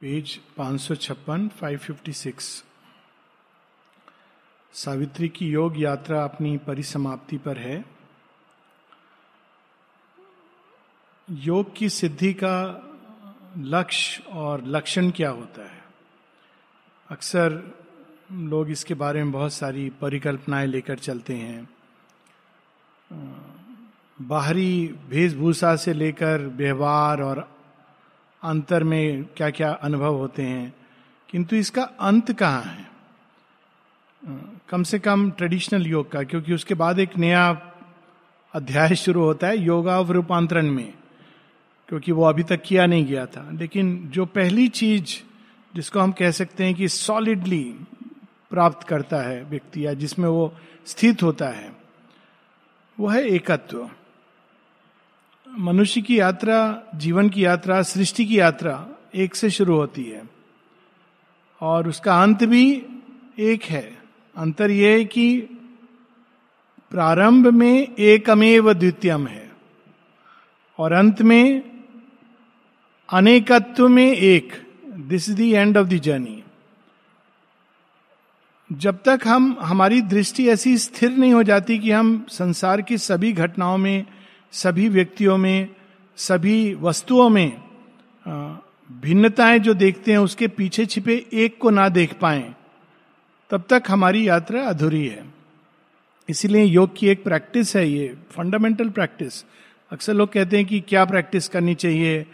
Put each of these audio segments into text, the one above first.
Page पाँच सौ छप्पन फाइव फिफ्टी सिक्स सावित्री की योग यात्रा अपनी परिसमाप्ति पर है। योग की सिद्धि का लक्ष्य और लक्षण क्या होता है? अक्सर लोग इसके बारे में बहुत सारी परिकल्पनाएँ लेकर चलते हैं। बाहरी वेशभूषा से लेकर व्यवहार और अंतर में क्या क्या अनुभव होते हैं। किंतु इसका अंत कहाँ है? कम से कम ट्रेडिशनल योग का, क्योंकि उसके बाद एक नया अध्याय शुरू होता है योगा रूपांतरण में, क्योंकि वो अभी तक किया नहीं गया था। लेकिन जो पहली चीज़ जिसको हम कह सकते हैं कि सॉलिडली प्राप्त करता है व्यक्ति या जिसमें वो स्थित होता है, वो है एकत्व। मनुष्य की यात्रा, जीवन की यात्रा, सृष्टि की यात्रा एक से शुरू होती है। और उसका अंत भी एक है। अंतर यह है कि प्रारंभ में एकमेव द्वितीयम है और अंत में अनेकत्व में एक। This is the end of the journey जब तक हम, हमारी दृष्टि ऐसी स्थिर नहीं हो जाती कि हम संसार की सभी घटनाओं में सभी व्यक्तियों में, सभी वस्तुओं में भिन्नताएँ जो देखते हैं, उसके पीछे छिपे एक को ना देख पाए, तब तक हमारी यात्रा अधूरी है। इसीलिए योग की एक प्रैक्टिस है ये, फंडामेंटल प्रैक्टिस। अक्सर लोग कहते हैं कि क्या प्रैक्टिस करनी चाहिए,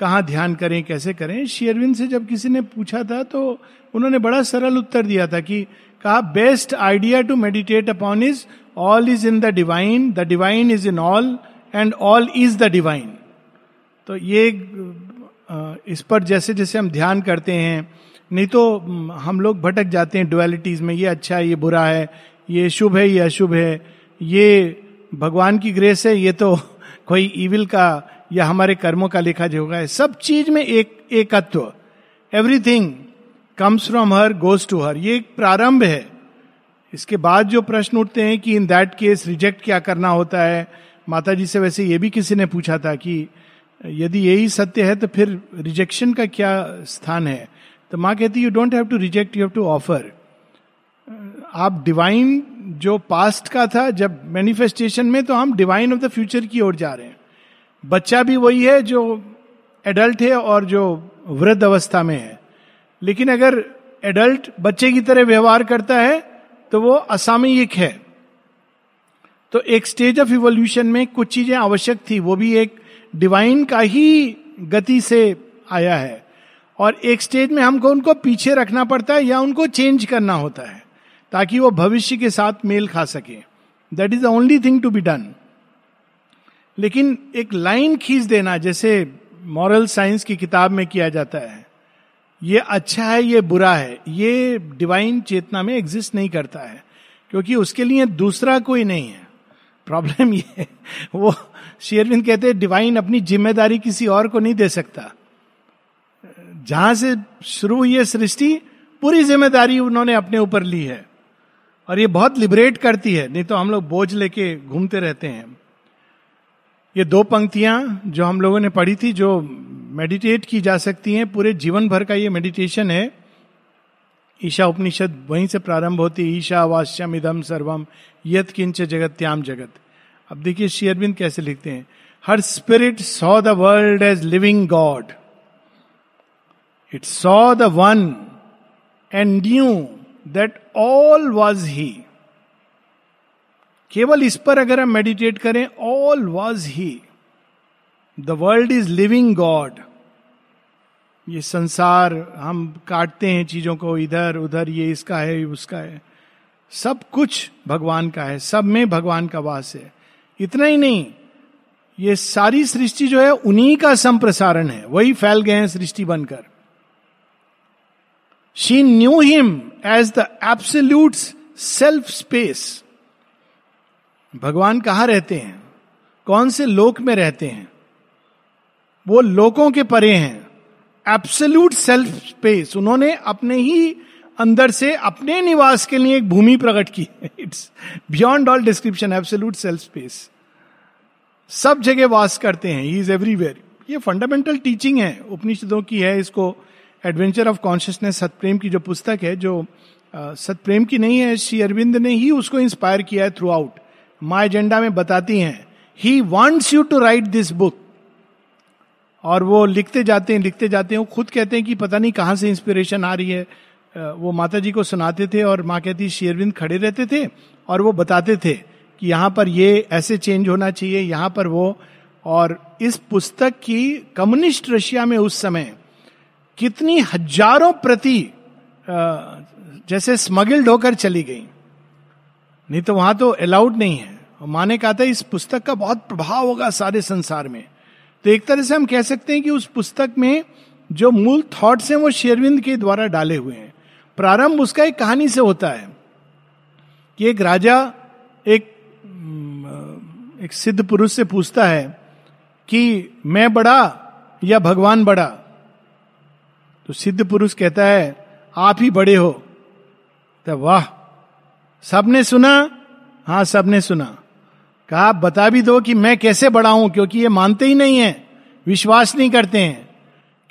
कहाँ ध्यान करें, कैसे करें? शेयरविन से जब किसी ने पूछा था तो उन्होंने बड़ा सरल उत्तर दिया था कि कहा, best idea to meditate upon is all is in the divine the divine is in all and all is the divine तो ये इस पर जैसे जैसे हम ध्यान करते हैं, नहीं तो हम लोग भटक जाते हैं डुअलिटीज में, ये अच्छा है, ये बुरा है, ये शुभ है, ये अशुभ है, ये भगवान की ग्रेस है, ये तो कोई इविल का या हमारे कर्मों का लेखा जोगा है। सब चीज़ में एक, एकत्व everything comes from her goes to her ये एक प्रारंभ है। इसके बाद जो प्रश्न उठते हैं कि इन दैट केस रिजेक्ट क्या करना होता है माता जी से वैसे ये भी किसी ने पूछा था कि यदि यही सत्य है तो फिर रिजेक्शन का क्या स्थान है? तो माँ कहती you don't have to reject you have to offer आप डिवाइन जो पास्ट का था, जब मैनिफेस्टेशन में तो हम डिवाइन ऑफ़ द फ्यूचर की ओर जा रहे हैं। बच्चा भी वही है जो एडल्ट है और जो वृद्ध अवस्था में है। लेकिन अगर एडल्ट बच्चे की तरह व्यवहार करता है तो वो असामयिक है। तो एक स्टेज ऑफ़ इवोल्यूशन में कुछ चीज़ें आवश्यक थी, वो भी एक डिवाइन का ही गति से आया है। और एक स्टेज में हमको उनको पीछे रखना पड़ता है या उनको चेंज करना होता है, ताकि वो भविष्य के साथ मेल खा सके। That is the only thing to be done लेकिन एक लाइन खींच देना, जैसे मॉरल साइंस की किताब में किया जाता है, ये अच्छा है, ये बुरा है, ये डिवाइन चेतना में एग्जिस्ट नहीं करता है, क्योंकि उसके लिए दूसरा कोई नहीं है। प्रॉब्लम ये है। वो शेयरविंद कहते हैं, डिवाइन अपनी ज़िम्मेदारी किसी और को नहीं दे सकता। जहाँ से शुरू हुई है सृष्टि, पूरी ज़िम्मेदारी उन्होंने अपने ऊपर ली है। और ये बहुत लिबरेट करती है, नहीं तो हम लोग बोझ लेके घूमते रहते हैं। ये दो पंक्तियाँ जो हम लोगों ने पढ़ी थी, जो मेडिटेट की जा सकती हैं, पूरे जीवन भर का ये मेडिटेशन है। ईशा उपनिषद वहीं से प्रारंभ होती ईशा वाश्यम इदम सर्वम यत किंच जगत्याम जगत। अब देखिए शेयरबिंद कैसे लिखते हैं। Her spirit saw the world as living God it saw the one and knew that all was he केवल इस पर अगर हम मेडिटेट करें all was he the world is living God ये संसार, हम काटते हैं चीज़ों को, इधर, उधर, ये इसका है उसका है। सब कुछ भगवान का है, सब में भगवान का वास है। इतना ही नहीं, ये सारी सृष्टि जो है, उन्हीं का संप्रसारण है। वही फैल गए हैं सृष्टि बनकर। She knew him as the absolute self space भगवान कहाँ रहते हैं? कौन से लोक में रहते हैं? वो लोकों के परे हैं। एब्सोल्यूट सेल्फ स्पेस उन्होंने अपने ही अंदर से अपने निवास के लिए एक भूमि प्रकट की। It's beyond all description absolute self space सब जगह वास करते हैं। ही इज़ एवरीवेयर ये फंडामेंटल टीचिंग है। उपनिषदों की है इसको। एडवेंचर ऑफ़ कॉन्शियसनेस सतप्रेम की जो पुस्तक है, जो सतप्रेम की नहीं है, श्री अरविंद ने ही उसको इंस्पायर किया है थ्रू आउट माई एजेंडा में बताती हैं। He wants you to write this book और वो लिखते जाते हैं, लिखते जाते हैं। वो खुद कहते हैं कि पता नहीं कहाँ से इंस्पिरेशन आ रही है। वो माता जी को सुनाते थे और माँ कहती शेरविंद खड़े रहते थे और वो बताते थे कि यहाँ पर ये ऐसे चेंज होना चाहिए, यहाँ पर वो। और इस पुस्तक की कम्युनिस्ट रशिया में उस समय कितनी हज़ारों प्रति जैसे स्मगल्ड होकर चली गई। नहीं तो वहाँ तो अलाउड नहीं है। माँ ने कहा था, इस पुस्तक का बहुत प्रभाव होगा सारे संसार में। तो एक तरह से हम कह सकते हैं कि उस पुस्तक में जो मूल थॉट्स हैं वो शेरविंद के द्वारा डाले हुए हैं। प्रारंभ उसका एक कहानी से होता है कि एक राजा एक एक सिद्ध पुरुष से पूछता है कि मैं बड़ा या भगवान बड़ा? तो सिद्ध पुरुष कहता है, आप ही बड़े हो। तो वाह, सबने सुना? हाँ सबने सुना। कहा, आप बता भी दो कि मैं कैसे बड़ा हूँ, क्योंकि ये मानते ही नहीं है, विश्वास नहीं करते हैं।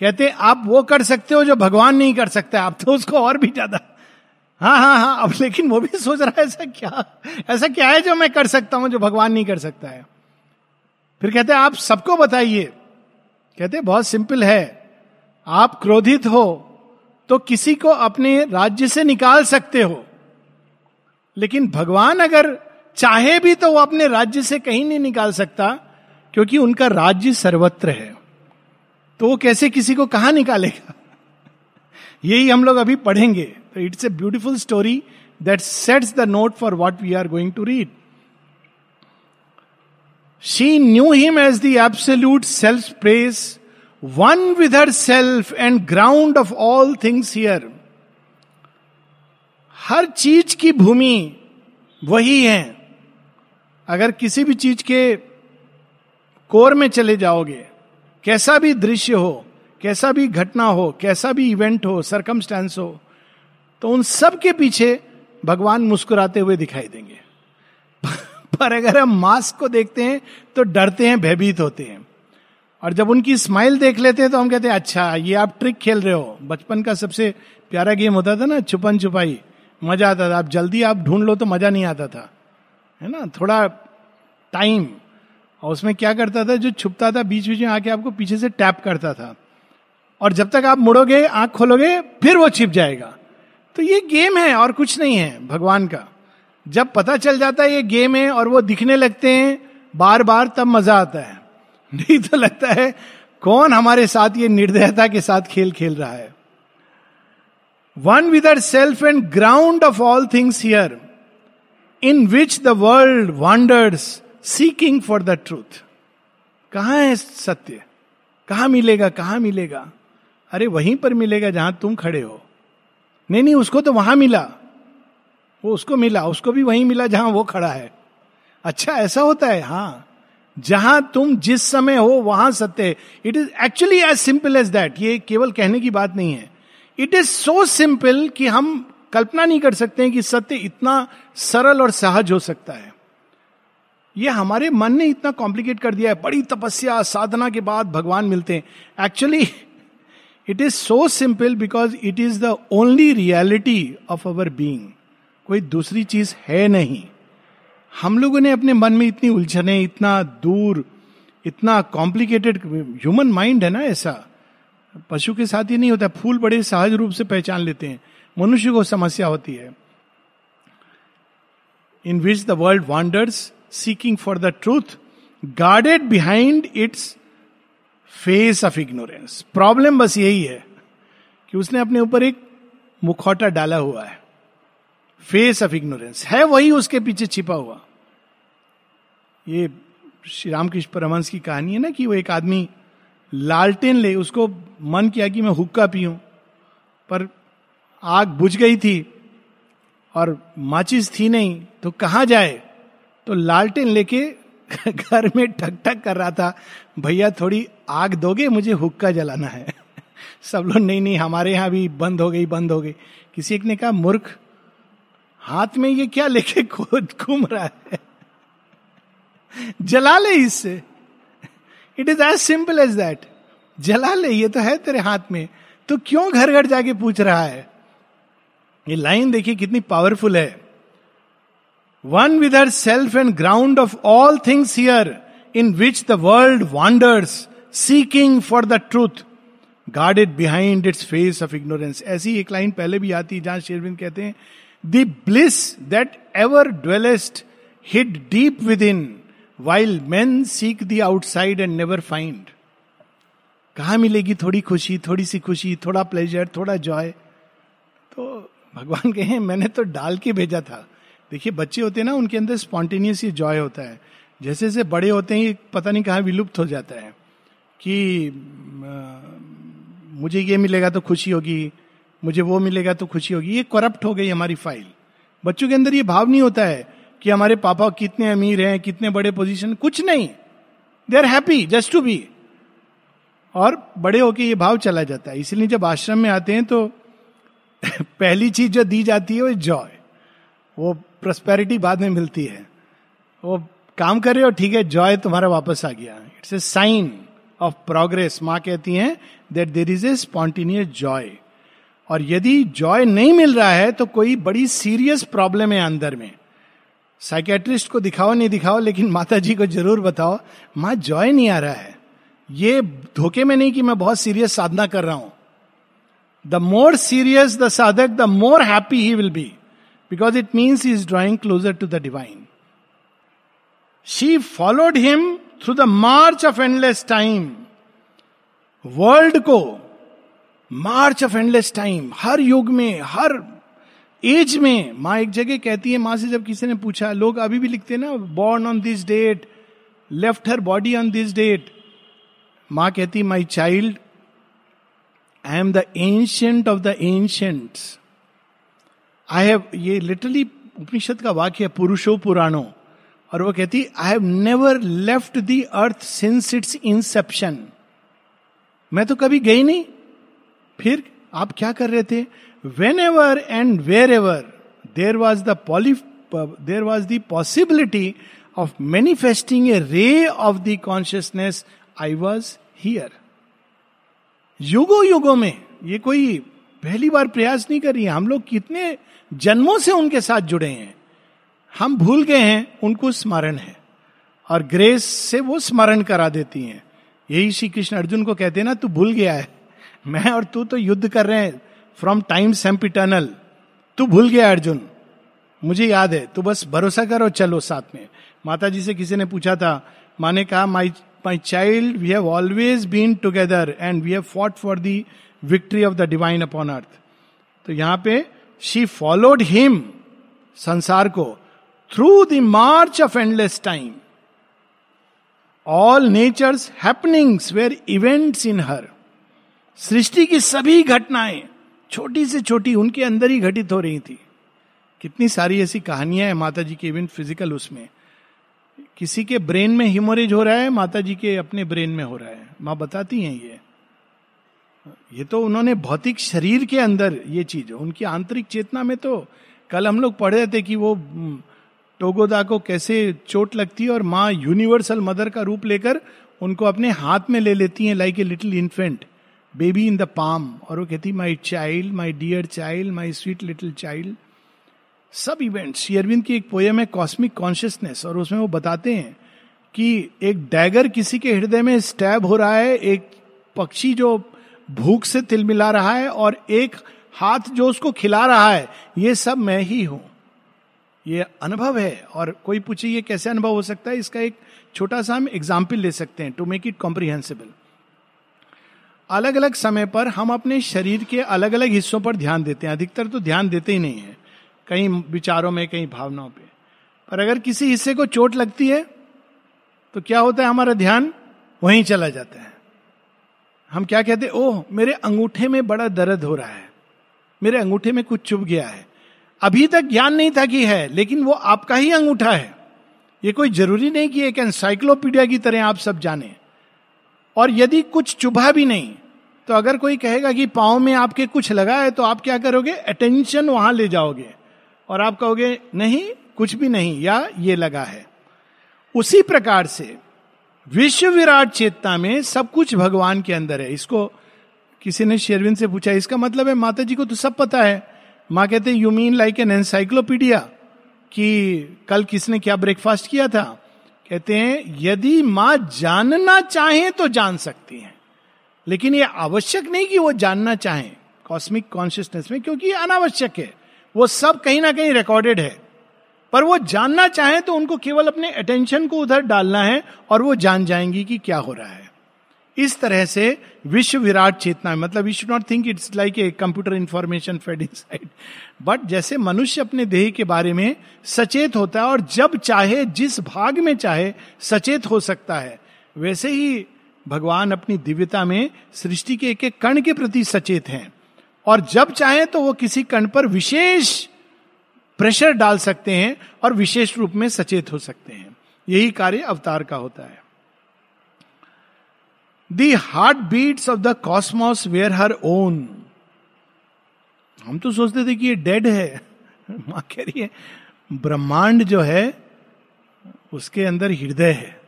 कहते, आप वो कर सकते हो जो भगवान नहीं कर सकते आप तो उसको और भी ज़्यादा हाँ हाँ हाँ अब लेकिन वो भी सोच रहा है, ऐसा क्या ऐसा क्या है जो मैं कर सकता हूँ, जो भगवान नहीं कर सकता है? फिर कहते, आप सबको बताइए। कहते, बहुत सिंपल है, आप क्रोधित हो तो किसी को अपने राज्य से निकाल सकते हो, लेकिन भगवान अगर चाहे भी तो वो अपने राज्य से कहीं नहीं निकाल सकता, क्योंकि उनका राज्य सर्वत्र है। तो वो कैसे किसी को कहा निकालेगा? यही हम लोग अभी पढ़ेंगे। तो it's a beautiful story that sets the note for what we are going to read she knew him as the absolute self press one with her self and ground of all things here हर चीज़ की भूमि वही है। अगर किसी भी चीज़ के core में चले जाओगे, कैसा भी दृश्य हो, कैसा भी घटना हो, कैसा भी इवेंट हो सरकमस्टेंस हो तो उन सब के पीछे भगवान मुस्कुराते हुए दिखाई देंगे। पर अगर हम मास्क को देखते हैं तो डरते हैं, भयभीत होते हैं। और जब उनकी स्माइल देख लेते हैं तो हम कहते हैं अच्छा ये आप ट्रिक खेल रहे हो। बचपन का सबसे प्यारा गेम होता था ना, छुपन छुपाई। मज़ा आता था। आप जल्दी आप ढूंढ लो तो मज़ा नहीं आता था। है ना, थोड़ा टाइम और उसमें क्या करता था, जो छुपता था, बीच बीच में आके आपको पीछे से टैप करता था। और जब तक आप मुड़ोगे, आँख खोलोगे, फिर वो छिप जाएगा। तो ये गेम है और कुछ नहीं है भगवान का। जब पता चल जाता है ये गेम है और वो दिखने लगते हैं बार बार तब मज़ा आता है। नहीं तो लगता है, कौन हमारे साथ ये निर्दयता के साथ खेल खेल रहा है? One with self and ground of all things here in which the world wanders seeking for the truth कहा है सत्य? कहा मिलेगा? कहा मिलेगा? अरे, वहीं पर मिलेगा जहाँ तुम खड़े हो। नहीं नहीं, उसको तो वहाँ मिला। वो उसको मिला, उसको भी वहीं मिला जहाँ वो खड़ा है। अच्छा ऐसा होता है? हाँ। जहाँ तुम जिस समय हो, वहाँ सत्य it is actually as simple as that ये केवल कहने की बात नहीं है। इट इज़ सो सिंपल कि हम कल्पना नहीं कर सकते हैं कि सत्य इतना सरल और सहज हो सकता है। ये हमारे मन ने इतना कॉम्प्लिकेट कर दिया है। बड़ी तपस्या, साधना के बाद भगवान मिलते हैं। Actually it is so simple because it is the only reality of our being कोई दूसरी चीज़ है नहीं। हम लोगों ने अपने मन में इतनी उलझने, इतना दूर, इतना कॉम्प्लिकेटेड ह्यूमन माइंड है ना ऐसा। पशु के साथ ही नहीं होता, फूल बड़े सहज रूप से पहचान लेते हैं। मनुष्य को समस्या होती है। In which the world wanders seeking for the truth guarded behind its face of ignorance problem बस यही है कि उसने अपने ऊपर एक मुखौटा डाला हुआ है। फेस ऑफ़ इग्नोरेंस है वही उसके पीछे छिपा हुआ। ये श्री रामकृष्ण परमंश की कहानी है ना कि वो एक आदमी लालटेन ले, उसको मन किया कि मैं हुक्का पीऊं, पर आग बुझ गई थी और माचिस थी नहीं तो कहा जाए? तो लालटेन लेके घर में ठक ठक कर रहा था, भैया, थोड़ी आग दोगे? मुझे हुक्का जलाना है। सब लोग, नहीं नहीं, हमारे यहाँ भी बंद हो गई, बंद हो गई। किसी एक ने कहा, मूर्ख, हाथ में ये क्या लेके खुद घूम रहा है? जला ले इससे it is as simple as that जला ले, ये तो है तेरे हाथ में। तो क्यों घर घर जाके पूछ रहा है? ये लाइन देखिए कितनी पावरफुल है। One with her self and ground of all things here in which the world wanders seeking for the truth guarded behind its face of ignorance ऐसी एक लाइन पहले भी आती है जहाँ शेरविंद कहते हैं the bliss that ever dwellest hid deep within while man seek the outside and never find कहा मिलेगी थोड़ी खुशी, थोड़ी सी खुशी, थोड़ा प्लेजर थोड़ा जॉय तो भगवान कहे मैंने तो डाल के भेजा था। देखिए, बच्चे होते हैं ना, उनके अंदर स्पॉन्टेनियस ये जॉय होता है। जैसे जैसे बड़े होते हैं, पता नहीं कहाँ विलुप्त हो जाता है कि मुझे ये मिलेगा तो खुशी होगी, मुझे वो मिलेगा तो खुशी होगी। ये करप्ट हो गई हमारी फ़ाइल बच्चों के अंदर ये भाव नहीं होता है कि हमारे पापा कितने अमीर हैं, कितने बड़े पोजीशन कुछ नहीं। They are happy just to be और बड़े होके ये भाव चला जाता है। इसलिए जब आश्रम में आते हैं तो पहली चीज़ जो दी जाती है वो जॉय वो प्रोस्पेरिटी बाद में मिलती है. वो काम कर रहे हो, ठीक है जॉय तुम्हारा वापस आ गया. It's a sign of progress माँ कहती हैं that there is a spontaneous joy और यदि जॉय नहीं मिल रहा है तो कोई बड़ी सीरियस प्रॉब्लम है अंदर में. साइकेट्रिस्ट को दिखाओ, नहीं दिखाओ, लेकिन माता जी को ज़रूर बताओ, माँ जॉय नहीं आ रहा है. ये धोखे में नहीं कि मैं बहुत सीरियस साधना कर रहा हूँ. The more serious the sadhak the more happy he will be because it means is drawing closer to the divine she followed him through the march of endless time world को march of endless time हर युग में हर as में माँ एक जगह कहती है, माँ से जब किसी ने पूछा, लोग अभी भी लिखते हैं ना born on this date left her body on this date माँ कहती my child I am the ancient of the ancient I have ये लिटरली उपनिषद का वाक्य है, पुरुषो पुराणो। और वो कहती I have never left the earth since its inception मैं तो कभी गई नहीं। फिर आप क्या कर रहे थे? Whenever and wherever there was the पॉलिफ there was the possibility of manifesting a ray of the consciousness I was here युगो युगो में ये कोई पहली बार प्रयास नहीं कर रही है। हम लोग कितने जन्मों से उनके साथ जुड़े हैं। हम भूल गए हैं, उनको स्मरण है। और ग्रेस से वो स्मरण करा देती हैं। यही श्री कृष्ण अर्जुन को कहते हैं ना, तू भूल गया है। मैं और तू तो युद्ध कर रहे हैं फ्रॉम टाइम सेम्पिटर्नल तू भूल गया अर्जुन। मुझे याद है, तू बस भरोसा करो चलो साथ में। माता जी से किसी ने पूछा था, माँ ने कहा, my my child we have always been together and we have fought for the victory of the divine upon earth तो यहाँ पे शी फॉलोड हिम संसार को through the march of endless time all nature's happenings were events in her सृष्टि की सभी घटनाएँ छोटी से छोटी उनके अंदर ही घटित हो रही थी। कितनी सारी ऐसी कहानियाँ हैं माता जी के इवेंट फ़िज़िकल उसमें। किसी के ब्रेन में हिमोरेज हो रहा है माता जी के अपने ब्रेन में हो रहा है। माँ बताती हैं ये। ये तो उन्होंने भौतिक शरीर के अंदर ये चीज़, उनकी आंतरिक चेतना में तो कल हम लोग पढ़ रहे थे कि वो टोगोदा को कैसे चोट लगती है और माँ यूनिवर्सल मदर का रूप लेकर उनको अपने हाथ में ले लेती हैं like a little infant baby in the palm और वो कहती my child my dear child my sweet little child सब इवेंट शेयरविंद की एक पोयम है कॉस्मिक कॉन्शियसनेस और उसमें वो बताते हैं कि एक डैगर किसी के हृदय में स्टैब हो रहा है, एक पक्षी जो भूख से तिल मिला रहा है, और एक हाथ जो उसको खिला रहा है, ये सब मैं ही हूँ। ये अनुभव है, और कोई पूछे ये कैसे अनुभव हो सकता है, इसका एक छोटा सा हम एग्ज़ाम्पल ले सकते हैं टू मेक इट कॉम्प्रिहेंसिबल अलग अलग समय पर हम अपने शरीर के अलग अलग हिस्सों पर ध्यान देते हैं, अधिकतर तो ध्यान देते ही नहीं है। कहीं विचारों में, कहीं भावनाओं पे। पर अगर किसी हिस्से को चोट लगती है तो क्या होता है हमारा ध्यान वहीं चला जाता है। हम क्या कहते हैं, ओह, मेरे अंगूठे में बड़ा दर्द हो रहा है। मेरे अंगूठे में कुछ चुभ गया है। अभी तक ज्ञान नहीं था कि है, लेकिन वो आपका ही अंगूठा है। ये कोई ज़रूरी नहीं कि एक एनसाइक्लोपीडिया की तरह आप सब जाने। और यदि कुछ चुभा भी नहीं तो अगर कोई कहेगा कि पाओ में आपके कुछ लगा है तो आप क्या करोगे? अटेंशन वहाँ ले जाओगे। और आप कहोगे, नहीं, कुछ भी नहीं, या ये लगा है। उसी प्रकार से विश्व विराट चेतना में सब कुछ भगवान के अंदर है। इसको किसी ने शेरविन से पूछा, इसका मतलब है माता जी को तो सब पता है। माँ कहते you mean like an encyclopedia कि कल किसने क्या ब्रेकफास्ट किया था? कहते हैं, यदि माँ जानना चाहे तो जान सकती हैं, लेकिन ये आवश्यक नहीं कि वो जानना चाहें कॉस्मिक कॉन्शियसनेस में, क्योंकि ये अनावश्यक है। वो सब कहीं ना कहीं रिकॉर्डेड है। पर वो जानना चाहे तो उनको केवल अपने अटेंशन को उधर डालना है और वो जान जाएँगी कि क्या हो रहा है। इस तरह से विश्व विराट चेतना मतलब we should not think it's like a computer information fed inside but जैसे मनुष्य अपने देह के बारे में सचेत होता है और जब चाहे, जिस भाग में चाहे, सचेत हो सकता है, वैसे ही भगवान अपनी दिव्यता में सृष्टि के एक एक कण के प्रति सचेत हैं। और जब चाहे तो वो किसी कण पर विशेष प्रेशर डाल सकते हैं और विशेष रूप में सचेत हो सकते हैं। यही कार्य अवतार का होता है। The heart beats of the cosmos where her own हम तो सोचते थे कि ये डेड है। माँ कह रही है, ब्रह्मांड जो है, उसके अंदर हृदय है।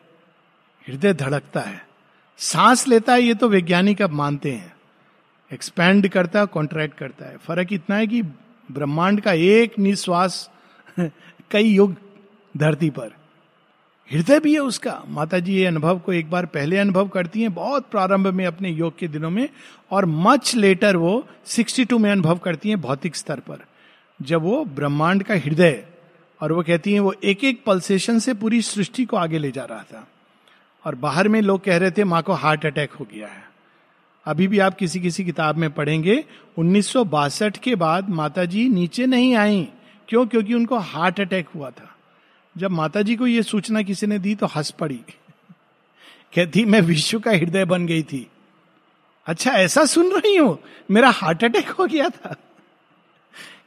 हृदय धड़कता है। सांस लेता है, ये तो वैज्ञानिक अब मानते हैं। एक्सपैंड करता है कॉन्ट्रैक्ट करता है। फ़र्क इतना है कि ब्रह्मांड का एक निश्वास कई युग धरती पर। हृदय भी है उसका। माता जी ये अनुभव को एक बार पहले अनुभव करती हैं, बहुत प्रारंभ में अपने योग के दिनों में, और मच लेटर वो 62 में अनुभव करती हैं भौतिक स्तर पर। जब वो ब्रह्मांड का हृदय, और वो कहती हैं वो एक एक पल्सेशन से पूरी सृष्टि को आगे ले जा रहा था। और बाहर में लोग कह रहे थे, माँ को हार्ट अटैक हो गया है। अभी भी आप किसी किसी किताब में पढ़ेंगे, उन्नीस सौ बासठ के बाद माता जी नीचे नहीं आई। क्यों? क्योंकि उनको हार्ट अटैक हुआ था। जब माता जी को यह सूचना किसी ने दी तो हंस पड़ी। कहती, मैं विश्व का हृदय बन गई थी। अच्छा ऐसा सुन रही हूँ? मेरा हार्ट अटैक हो गया था।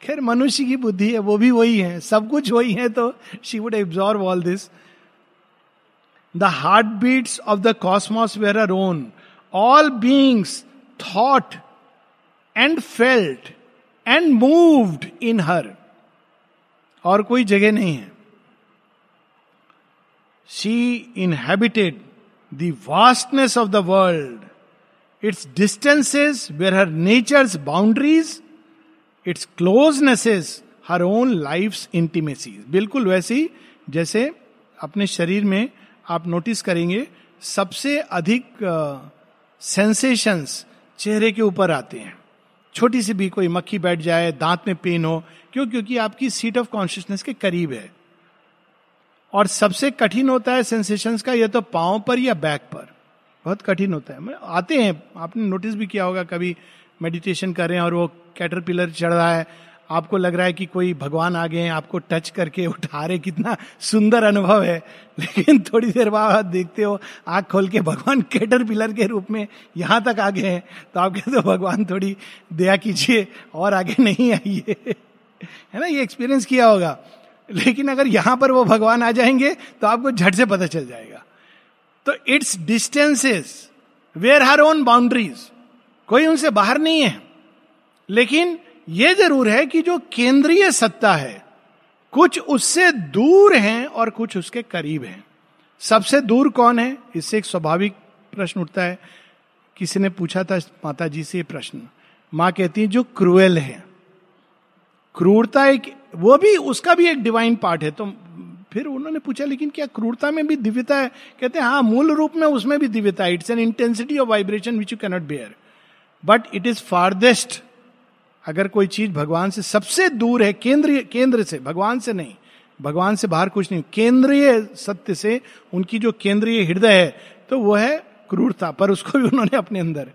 खैर, मनुष्य की बुद्धि है, वो भी वही है। सब कुछ वही है तो she would absorb all this the heart beats of the cosmos were are own all beings thought and felt and moved in her और कोई जगह नहीं है। She inhabited the vastness of the world its distances were her nature's boundaries its closenesses her own life intimacy बिल्कुल वैसी, जैसे अपने शरीर में आप नोटिस करेंगे, सबसे अधिक सेंसेशंस चेहरे के ऊपर आते हैं। छोटी सी भी कोई मक्खी बैठ जाए, दांत में पेन हो, क्यों? क्योंकि आपकी सीट ऑफ़ कॉन्शियसनेस के करीब है। और सबसे कठिन होता है सेंसेशंस का, या तो पाओ पर या बैक पर। बहुत कठिन होता है। आते हैं। आपने नोटिस भी किया होगा, कभी मेडिटेशन कर रहे हैं और वो कैटरपिलर चढ़ रहा है आपको लग रहा है कि कोई भगवान आ गए हैं, आपको टच करके उठा रहे कितना सुंदर अनुभव है। लेकिन थोड़ी देर बाद देखते हो आग खोल के भगवान कैटर पिलर के रूप में यहाँ तक आ गए हैं। तो आप कहते हो, भगवान, थोड़ी दया कीजिए, और आगे नहीं आइए। है ना? ये एक्सपीरियंस किया होगा। लेकिन अगर यहाँ पर वो भगवान आ जाएँगे तो आपको झट से पता चल जाएगा। तो its distances where her own boundaries कोई उनसे बाहर नहीं है। लेकिन यह ज़रूर है कि जो केंद्रीय सत्ता है, कुछ उससे दूर हैं और कुछ उसके करीब हैं। सबसे दूर कौन है? इससे एक स्वाभाविक प्रश्न उठता है। किसी ने पूछा था माता जी से प्रश्न। माँ कहती है, जो क्रूएल है। क्रूरता एक, वो भी, उसका भी एक डिवाइन पार्ट है। तो फिर उन्होंने पूछा, लेकिन क्या क्रूरता में भी दिव्यता है? कहते हैं हाँ मूल रूप में उसमें भी दिव्यता है। It's an intensity of vibration which you cannot bear but it is farthest अगर कोई चीज़ भगवान से सबसे दूर है केंद्रीय केंद्र से भगवान से नहीं भगवान से बाहर कुछ नहीं केंद्रीय सत्य से उनकी जो केंद्रीय हृदय है तो वो है क्रूरता पर उसको भी उन्होंने अपने अंदर।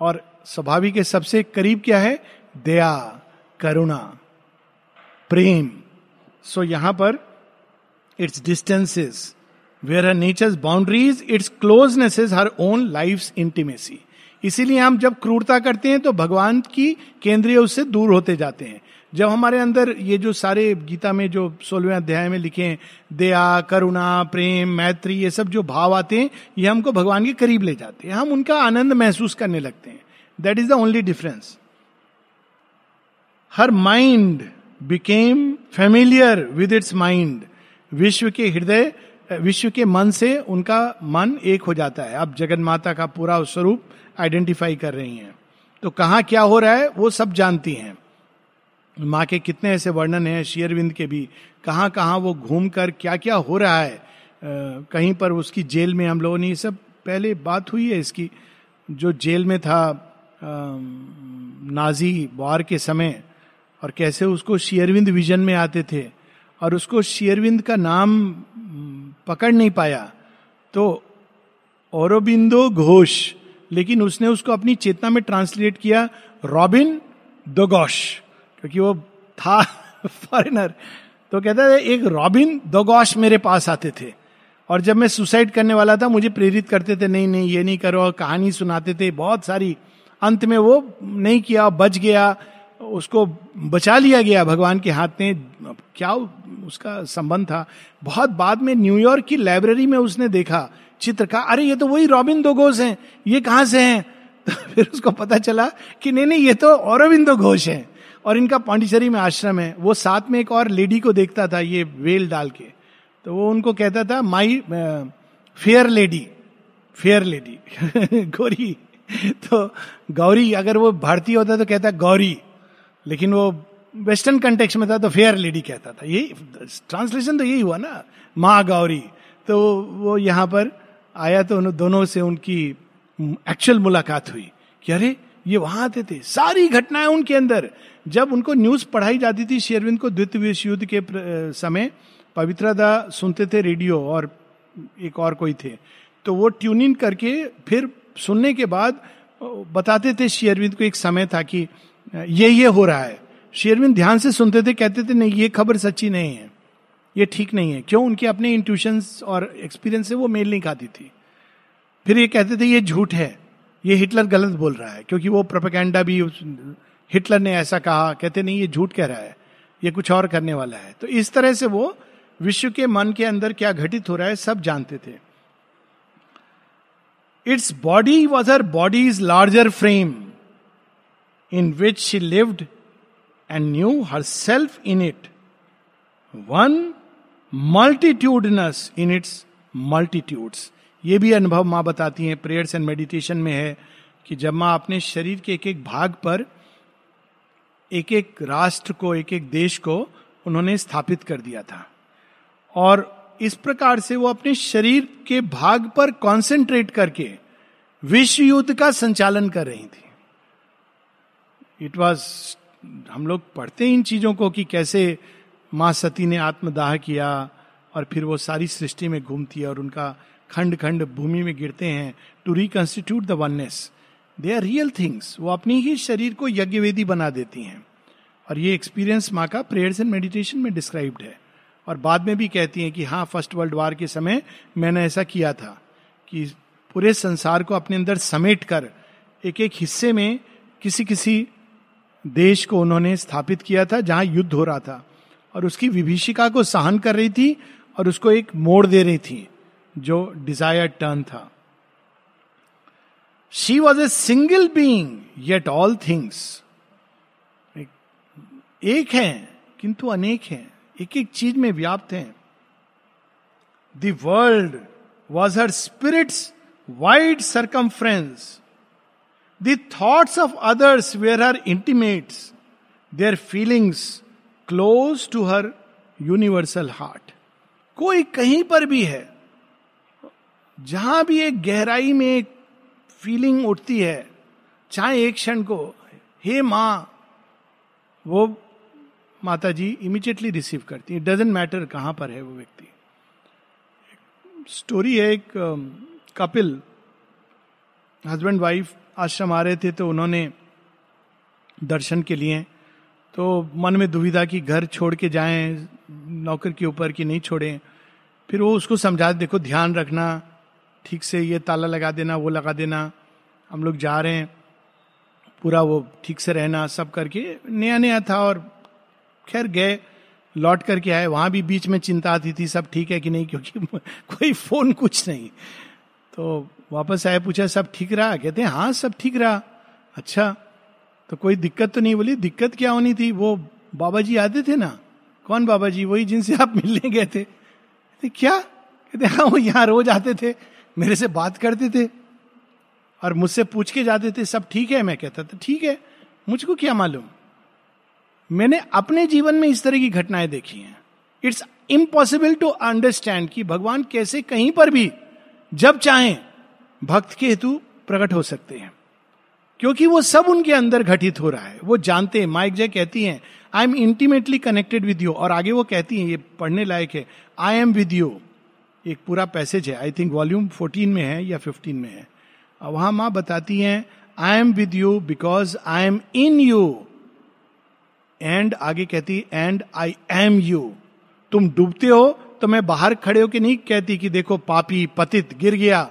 और स्वाभाविक के सबसे करीब क्या है? दया करुणा प्रेम। सो so, यहाँ पर its distances where her nature boundaries its closeness is her own life intimacy इसीलिए हम जब क्रूरता करते हैं तो भगवान की केंद्रीय उससे दूर होते जाते हैं। जब हमारे अंदर ये जो सारे गीता में जो सोलहवें अध्याय में लिखे हैं, दया, करुणा, प्रेम, मैत्री, ये सब जो भाव आते हैं, ये हमको भगवान के करीब ले जाते हैं। हम उनका आनंद महसूस करने लगते हैं। That is the only difference her mind became familiar with its mind विश्व के हृदय, विश्व के मन से उनका मन एक हो जाता है। अब जगन माता का पूरा स्वरूप आइडेंटिफाई कर रही हैं। तो कहाँ क्या हो रहा है वो सब जानती हैं। माँ के कितने ऐसे वर्णन हैं शेयरविंद के भी। कहाँ कहाँ वो घूम कर क्या क्या हो रहा है आ, कहीं पर उसकी जेल में हम लोगों ने ये सब पहले बात हुई है इसकी। जो जेल में था आ, नाजी वार के समय और कैसे उसको शेयरविंद विजन में आते थे और उसको शेयरविंद का नाम पकड़ नहीं पाया। तो औरबिंदो घोष लेकिन उसने उसको अपनी चेतना में ट्रांसलेट किया, रॉबिन दोगोश क्योंकि वो था फॉरेनर तो कहता है, एक रॉबिन दोगोश मेरे पास आते थे और जब मैं सुसाइड करने वाला था, मुझे प्रेरित करते थे, नहीं नहीं, ये नहीं करो, कहानी सुनाते थे, बहुत सारी, अंत में वो नहीं किया, बच गया, उसको बचा लिया गया भगवान के हाथ में, क्या उसका संबंध था? बहुत बाद में न्यूयॉर्क की लाइब्रेरी में उसने देखा चित्र का अरे, ये तो वही रॉबिन दो घोष हैं। ये कहाँ से हैं? तो फिर उसको पता चला कि नहीं नहीं, ये तो औरबिंदो घोष हैं। और इनका पांडिचेरी में आश्रम है। वो साथ में एक और लेडी को देखता था, ये वेल डाल के। तो वो उनको कहता था, my fair lady fair lady. Gauri. तो गौरी, अगर वो भारतीय होता तो कहता गौरी। लेकिन वो वेस्टर्न कंटेक्स में था तो फेयर लेडी कहता था। यही, ट्रांसलेशन तो यही हुआ ना, माँ गौरी। तो वो यहाँ पर आया तो दोनों से उनकी एक्चुअल मुलाकात हुई कि अरे, ये वहाँ आते थे। सारी घटनाएँ उनके अंदर। जब उनको न्यूज़ पढ़ाई जाती थी शेरविंद को द्वितीय विश्व युद्ध के समय पवित्रदा सुनते थे रेडियो और एक और कोई थे। तो वो ट्यून इन करके फिर सुनने के बाद बताते थे शेयरविंद को एक समय था कि ये ये हो रहा है। शेरविंद ध्यान से सुनते थे, कहते थे, नहीं, ये खबर सच्ची नहीं है। ये ठीक नहीं है। क्यों? उनके अपने इंट्यूशन और एक्सपीरियंस से वो मेल नहीं खाती थी। फिर ये कहते थे, ये झूठ है। ये हिटलर गलत बोल रहा है। क्योंकि वो प्रोपेगेंडा भी हिटलर ने ऐसा कहा। कहते, नहीं, ये झूठ कह रहा है। ये कुछ और करने वाला है। तो इस तरह से वो विश्व के मन के अंदर क्या घटित हो रहा है, सब जानते थे। Its body was her body is larger frame in which she lived and knew her self in it one multitudinous in its multitudes ये भी अनुभव माँ बताती हैं प्रेयर्स एंड मेडिटेशन में है कि जब माँ अपने शरीर के एक एक भाग पर, एक एक राष्ट्र को, एक एक देश को उन्होंने स्थापित कर दिया था। और इस प्रकार से वो अपने शरीर के भाग पर कंसंट्रेट करके विश्व युद्ध का संचालन कर रही थी। इट वॉज़ हम लोग पढ़ते इन चीज़ों को कि कैसे माँ सती ने आत्मदाह किया और फिर वो सारी सृष्टि में घूमती है और उनका खंड खंड भूमि में गिरते हैं to reconstitute the oneness they are real things वो अपनी ही शरीर को यज्ञ वेदी बना देती हैं। और ये एक्सपीरियंस माँ का प्रेयर्स एंड मेडिटेशन में डिस्क्राइब्ड है। और बाद में भी कहती हैं कि हाँ फ़र्स्ट वर्ल्ड वार के समय मैंने ऐसा किया था कि पूरे संसार को अपने अंदर समेट कर एक एक हिस्से में किसी किसी देश को उन्होंने स्थापित किया था जहाँ युद्ध हो रहा था। और उसकी विभीषिका को सहन कर रही थी और उसको एक मोड़ दे रही थी, जो डिज़ायर टर्न था। She was a single being yet all things एक है, किंतु अनेक है एक एक चीज़ में व्याप्त है। The world was her spirit's wide circumference the thoughts of others were her intimates their feelings close to her universal heart कोई कहीं पर भी है, जहाँ भी एक गहराई में एक फीलिंग उठती है, चाहे एक क्षण को, हे माँ, वो माता जी इमीडिएटली रिसीव करती है। डजेंट मैटर कहाँ पर है वो व्यक्ति। स्टोरी है एक कपिल हस्बैंड वाइफ आश्रम आ रहे थे तो उन्होंने दर्शन के लिए तो मन में दुविधा कि घर छोड़ के जाएँ, नौकर के ऊपर कि नहीं छोड़ें। फिर वो उसको समझा, देखो ध्यान रखना, ठीक से ये ताला लगा देना, वो लगा देना, हम लोग जा रहे हैं। पूरा वो ठीक से रहना, सब करके नया नया था और खैर गए, लौट करके आए। वहाँ भी बीच में चिंता आती थी, सब ठीक है कि नहीं, क्योंकि कोई फ़ोन कुछ नहीं। तो वापस आए, पूछा, सब ठीक रहा? कहते हैं हाँ सब ठीक रहा। अच्छा तो कोई दिक्कत तो नहीं बोली। दिक्कत क्या होनी थी? वो बाबा जी आते थे ना? कौन बाबा जी वही जिनसे आप मिलने गए थे। क्या? कहते हाँ वो यहाँ रोज आते थे। मेरे से बात करते थे और मुझसे पूछ के जाते थे। सब ठीक है? मैं कहता था ठीक है। मुझको क्या मालूम? मैंने अपने जीवन में इस तरह की घटनाएँ देखी हैं। इट्स इम्पॉसिबल टू अंडरस्टैंड कि भगवान कैसे कहीं पर भी, जब चाहें, भक्त के हेतु प्रकट हो सकते हैं। क्योंकि वो सब उनके अंदर घटित हो रहा है। वो जानते हैं, माइक जय कहती हैं I am intimately connected with you और आगे वो कहती हैं, ये पढ़ने लायक है आई एम विद यू एक पूरा पैसेज है आई थिंक वॉल्यूम 14 में है या 15 में है। वहाँ माँ बताती हैं I am with you because I am in you and आगे कहती एंड आई एम यू तुम डूबते हो तो मैं बाहर खड़े होकर नहीं कहती कि देखो पापी, पतित, गिर गया।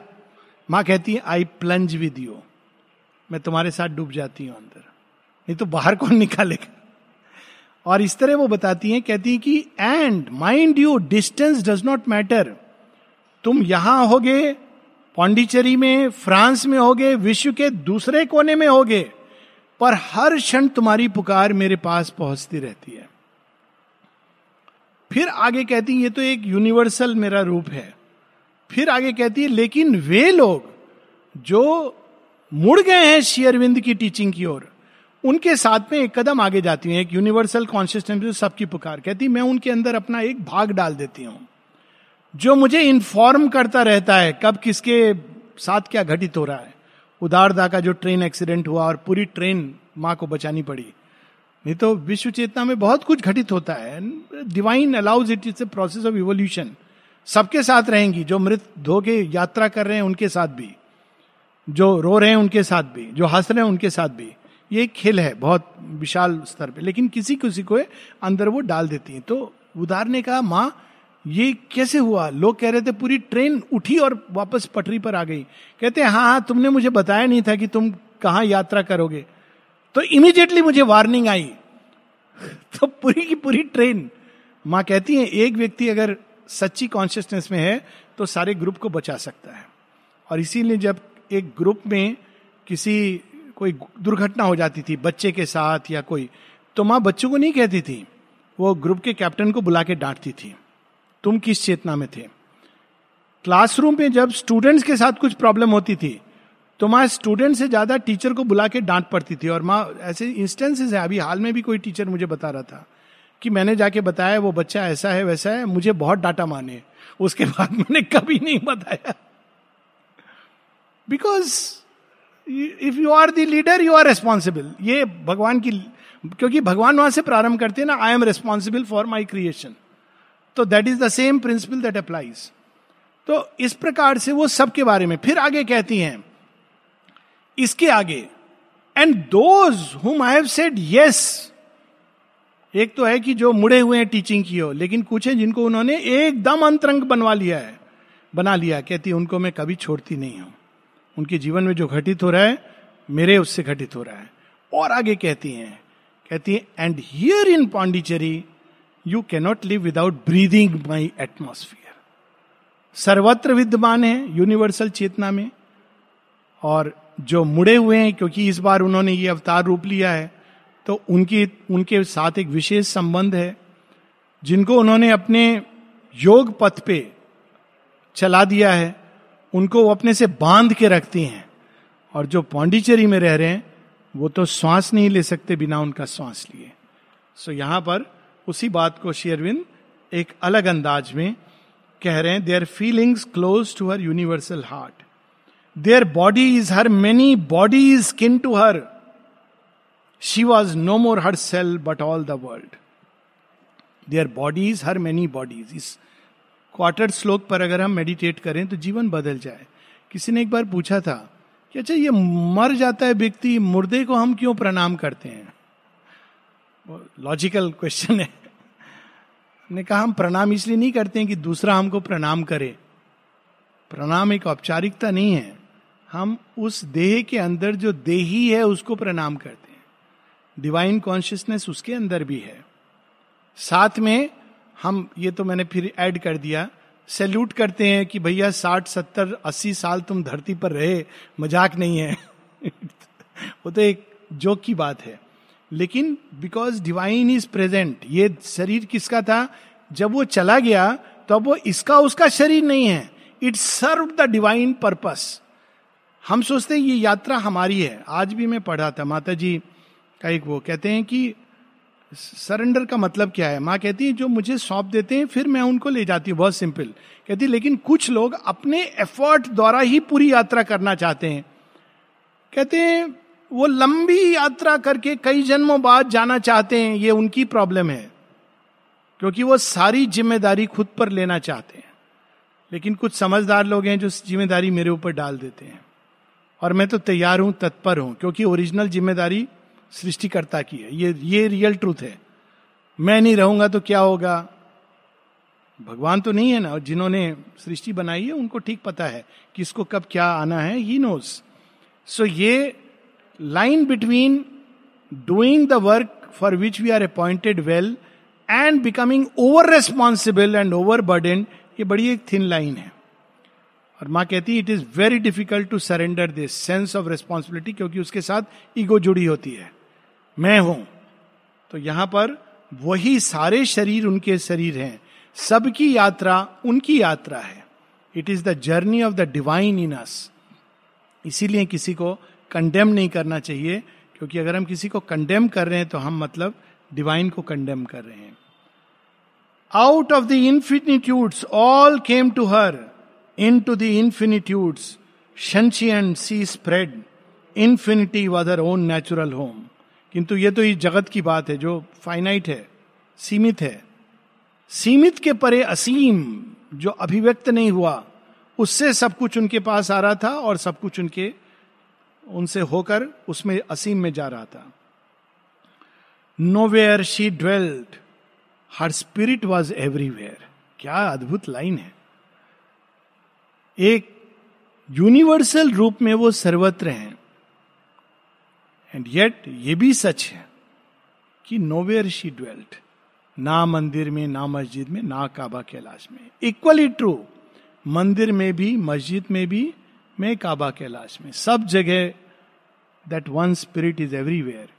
माँ कहती आई प्लंज विद यू मैं तुम्हारे साथ डूब जाती हूँ अंदर। नहीं तो बाहर कौन निकालेगा? और इस तरह वो बताती हैं, कहती है कि and mind you distance does not matter तुम यहाँ होगे, पांडिचेरी में, फ्रांस में होगे, विश्व के दूसरे कोने में होगे, पर हर क्षण तुम्हारी पुकार मेरे पास पहुँचती रहती है. फिर आगे कहती है, ये तो एक यूनिवर्सल मेरा रूप है। फिर आगे कहती है, लेकिन वे लोग, जो मुड़ गए हैं शेयरविंद की टीचिंग की ओर। उनके साथ में एक कदम आगे जाती हूँ, एक यूनिवर्सल कॉन्शियसनेस सबकी पुकार। कहती, मैं उनके अंदर अपना एक भाग डाल देती हूँ। जो मुझे इन्फॉर्म करता रहता है, कब किसके साथ क्या घटित हो रहा है। उदारदा का जो ट्रेन एक्सीडेंट हुआ और पूरी ट्रेन माँ को बचानी पड़ी। नहीं तो विश्व चेतना में बहुत कुछ घटित होता है। Divine allows it is a process of evolution सबके साथ रहेंगी, जो मृत धो के यात्रा कर रहे हैं, उनके साथ भी। जो रो रहे हैं उनके साथ भी, जो हंस रहे हैं उनके साथ भी, ये एक खेल है बहुत विशाल स्तर पे। लेकिन किसी किसी को अंदर वो डाल देती है। तो उदार ने कहा, माँ, ये कैसे हुआ? लोग कह रहे थे, पूरी ट्रेन उठी और वापस पटरी पर आ गई। कहते हैं हाँ तुमने मुझे बताया नहीं था कि तुम कहाँ यात्रा करोगे। तो इमीडिएटली मुझे वार्निंग आई। तो पूरी की पूरी ट्रेन। माँ कहती है, एक व्यक्ति अगर सच्ची कॉन्शियसनेस में है तो सारे ग्रुप को बचा सकता है। और इसीलिए जब एक ग्रुप में किसी, कोई दुर्घटना हो जाती थी, बच्चे के साथ या कोई तो माँ बच्चों को नहीं कहती थी। वो ग्रुप के कैप्टन को बुला के डांटती थी, तुम किस चेतना में थे? क्लासरूम में जब स्टूडेंट्स के साथ कुछ प्रॉब्लम होती थी तो माँ स्टूडेंट से ज़्यादा टीचर को बुला के डांट पड़ती थी। और माँ, ऐसे इंस्टेंसेस है, अभी हाल में भी कोई टीचर मुझे बता रहा था कि मैंने जाके बताया, वो बच्चा ऐसा है, वैसा है, मुझे बहुत डाटा माने उसके बाद मैंने कभी नहीं बताया। Because if you are the leader you are responsible ये भगवान की, क्योंकि भगवान वहाँ से प्रारंभ करते हैं ना I am responsible for my creation तो that is the same principle that applies तो इस प्रकार से वो सबके बारे में फिर आगे कहती हैं, इसके आगे and those whom I have said yes एक तो है कि जो मुड़े हुए हैं टीचिंग की हो लेकिन कुछ है जिनको उन्होंने एकदम अंतरंग बनवा लिया है, बना लिया कहती है, उनको मैं कभी छोड़ती नहीं हूँ. उनके जीवन में जो घटित हो रहा है, मेरे उससे घटित हो रहा है। और आगे कहती हैं, कहती है and here in Pondicherry you cannot live without breathing my atmosphere सर्वत्र विद्यमान है यूनिवर्सल चेतना में। और जो मुड़े हुए हैं, क्योंकि इस बार उन्होंने ये अवतार रूप लिया है तो उनकी, उनके साथ एक विशेष संबंध है, जिनको उन्होंने अपने योग पथ पे चला दिया है। उनको वो अपने से बाँध के रखती हैं। और जो पौंडीचेरी में रह रहे हैं, वो तो श्वास नहीं ले सकते बिना उनका श्वास लिए। सो यहाँ पर उसी बात को शेयरविंद एक अलग अंदाज में कह रहे हैं their feelings close to her universal heart their body is her many body is skin to her she was no more her self but all the world their bodies her many bodies इस quarter श्लोक पर अगर हम meditate करें तो जीवन बदल जाए। किसी ने एक बार पूछा था कि अच्छा ये मर जाता है व्यक्ति, मुर्दे को हम क्यों प्रणाम करते हैं? लॉजिकल क्वेश्चन है। ने कहा, हम प्रणाम इसलिए नहीं करते हैं कि दूसरा हमको प्रणाम करे। प्रणाम एक औपचारिकता नहीं है। हम उस देह के अंदर जो देही है, उसको प्रणाम करते हैं। डिवाइन कॉन्शियसनेस उसके अंदर भी है। साथ में हम, ये तो मैंने फिर ऐड कर दिया। सैल्यूट करते हैं कि भैया साठ, सत्तर, अस्सी साल तुम धरती पर रहे, मज़ाक नहीं है। वो तो एक जोक की बात है। लेकिन बिकॉज़ डिवाइन इज़ प्रेजेंट ये शरीर किसका था? जब वो चला गया तो अब वो इसका उसका शरीर नहीं है। It serve the divine purpose हम सोचते हैं ये यात्रा हमारी है। आज भी मैं पढ़ा था माता जी का एक वो कहते हैं कि सरेंडर का मतलब क्या है? माँ कहती है, जो मुझे सौंप देते हैं, फिर मैं उनको ले जाती हूँ। बहुत सिंपल। कहती लेकिन कुछ लोग अपने एफर्ट द्वारा ही पूरी यात्रा करना चाहते हैं। कहते हैं, वो लंबी यात्रा करके कई जन्मों बाद जाना चाहते हैं, ये उनकी प्रॉब्लम है। क्योंकि वो सारी ज़िम्मेदारी खुद पर लेना चाहते हैं। लेकिन कुछ समझदार लोग हैं जो ज़िम्मेदारी मेरे ऊपर डाल देते हैं। और मैं तो तैयार हूँ, तत्पर हूँ, क्योंकि ओरिजिनल ज़िम्मेदारी सृष्टिकर्ता की है। ये ये रियल ट्रूथ है। मैं नहीं रहूँगा तो क्या होगा? भगवान तो नहीं है ना, और जिन्होंने सृष्टि बनाई है, उनको ठीक पता है। किसको कब क्या आना है ही नोस सो ये line between doing the work for which we are appointed well and becoming over responsible and over burden ये बड़ी एक थिन लाइन है। और माँ कहती है it is very difficult to surrender this sense of responsibility क्योंकि उसके साथ ईगो जुड़ी होती है। मैं हूँ। तो यहाँ पर वही सारे शरीर उनके शरीर हैं। सबकी यात्रा उनकी यात्रा है। It is the journey of the divine in us इसीलिए किसी को कंडेम नहीं करना चाहिए, क्योंकि अगर हम किसी को कंडेम कर रहे हैं तो हम मतलब डिवाइन को कंडेम कर रहे हैं। Out of the infinitudes all came to her into the infinitudes शंशियन sea spread infinity was her own natural home किंतु ये तो इस जगत की बात है जो फाइनाइट है, सीमित है। सीमित के परे असीम जो अभिव्यक्त नहीं हुआ, उससे सब कुछ उनके पास आ रहा था और सब कुछ उनके, उनसे होकर उसमें असीम में जा रहा था। Nowhere she dwelled her spirit was everywhere क्या अद्भुत लाइन है। एक यूनिवर्सल रूप में वो सर्वत्र हैं। एंड येट ये भी सच है कि नोवेयर शी ड्वेल्ट ना मंदिर में, ना मस्जिद में, ना काबा कैलाश में. इक्वली ट्रू मंदिर में भी, मस्जिद में भी, मैं काबा कैलाश में. सब जगह that one spirit is everywhere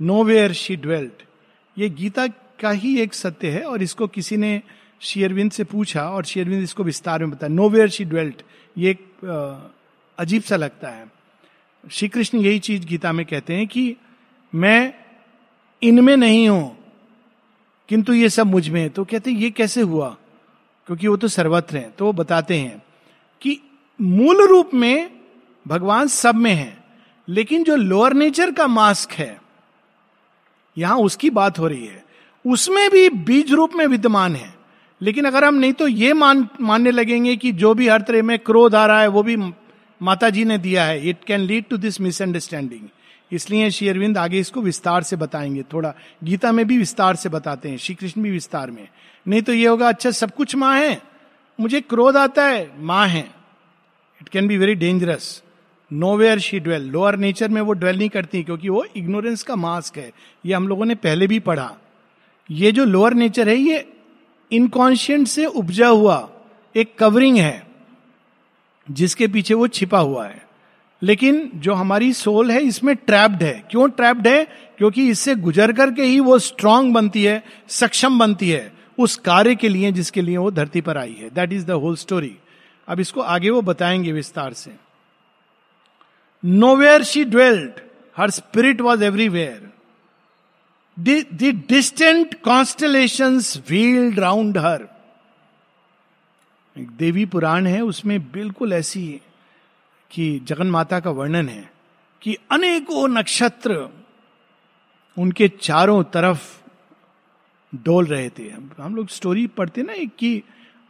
nowhere she dwelt ये गीता का ही एक सत्य है और इसको किसी ने शेयरविंद से पूछा और शेयरविंद इसको विस्तार में बताया. नो वेयर शी ड्वेल्ट ये एक अजीब सा लगता है. श्री कृष्ण यही चीज़ गीता में कहते हैं कि मैं इनमें नहीं हूँ, किंतु ये सब मुझमें है। तो कहते हैं, ये कैसे हुआ? क्योंकि वो तो सर्वत्र हैं। तो वो बताते हैं कि मूल रूप में भगवान सब में है, लेकिन जो लोअर नेचर का मास्क है, यहाँ उसकी बात हो रही है। उसमें भी बीज रूप में विद्यमान है। लेकिन अगर हम नहीं तो ये मान, मानने लगेंगे कि जो भी हर तरह में क्रोध आ रहा है, वो भी माता जी ने दिया है it can lead to this misunderstanding इसलिए श्री अरविंद आगे इसको विस्तार से बताएँगे, थोड़ा गीता में भी विस्तार से बताते हैं श्री कृष्ण भी विस्तार में। नहीं तो ये होगा अच्छा सब कुछ माँ है, मुझे क्रोध आता है, माँ है। It can be very dangerous nowhere she dwell lower nature में वो ड्वेल नहीं करती, क्योंकि वो इग्नोरेंस का मास्क है। ये हम लोगों ने पहले भी पढ़ा। ये जो लोअर नेचर है, ये इनकॉन्शियंट से उपजा हुआ एक कवरिंग है। जिसके पीछे वो छिपा हुआ है। लेकिन जो हमारी सोल है, इसमें ट्रैप्ड है। क्यों ट्रैप्ड है? क्योंकि इससे गुजर करके ही वो स्ट्रांग बनती है, सक्षम बनती है, उस कार्य के लिए जिसके लिए वो धरती पर आई है। That is the whole story अब इसको आगे वो बताएँगे विस्तार से। Nowhere she dwelled her spirit was everywhere the distant constellation wheeled round her एक देवी पुराण है, उसमें बिल्कुल ऐसी कि जगन माता का वर्णन है कि अनेकों नक्षत्र उनके चारों तरफ़ डोल रहे थे। हम लोग स्टोरी पढ़ते ना एक कि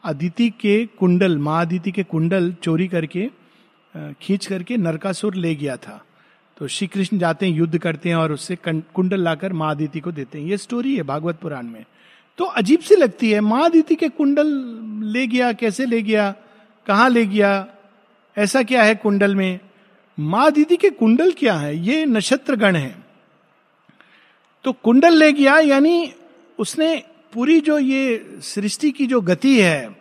अदिति के कुंडल, माँ अदिति के कुंडल चोरी करके खींच करके नरकासुर ले गया था। तो श्री कृष्ण जाते हैं, युद्ध करते हैं और उससे कुंडल लाकर माँ अदिति को देते हैं। ये स्टोरी है भागवत पुराण में। तो अजीब सी लगती है, माँ दीदी के कुंडल ले गया, कैसे ले गया, कहा ले गया, ऐसा क्या है कुंडल में? माँ दीदी के कुंडल क्या है? ये नक्षत्र गण है। तो कुंडल ले गया, यानी उसने पूरी जो ये सृष्टि की जो गति है,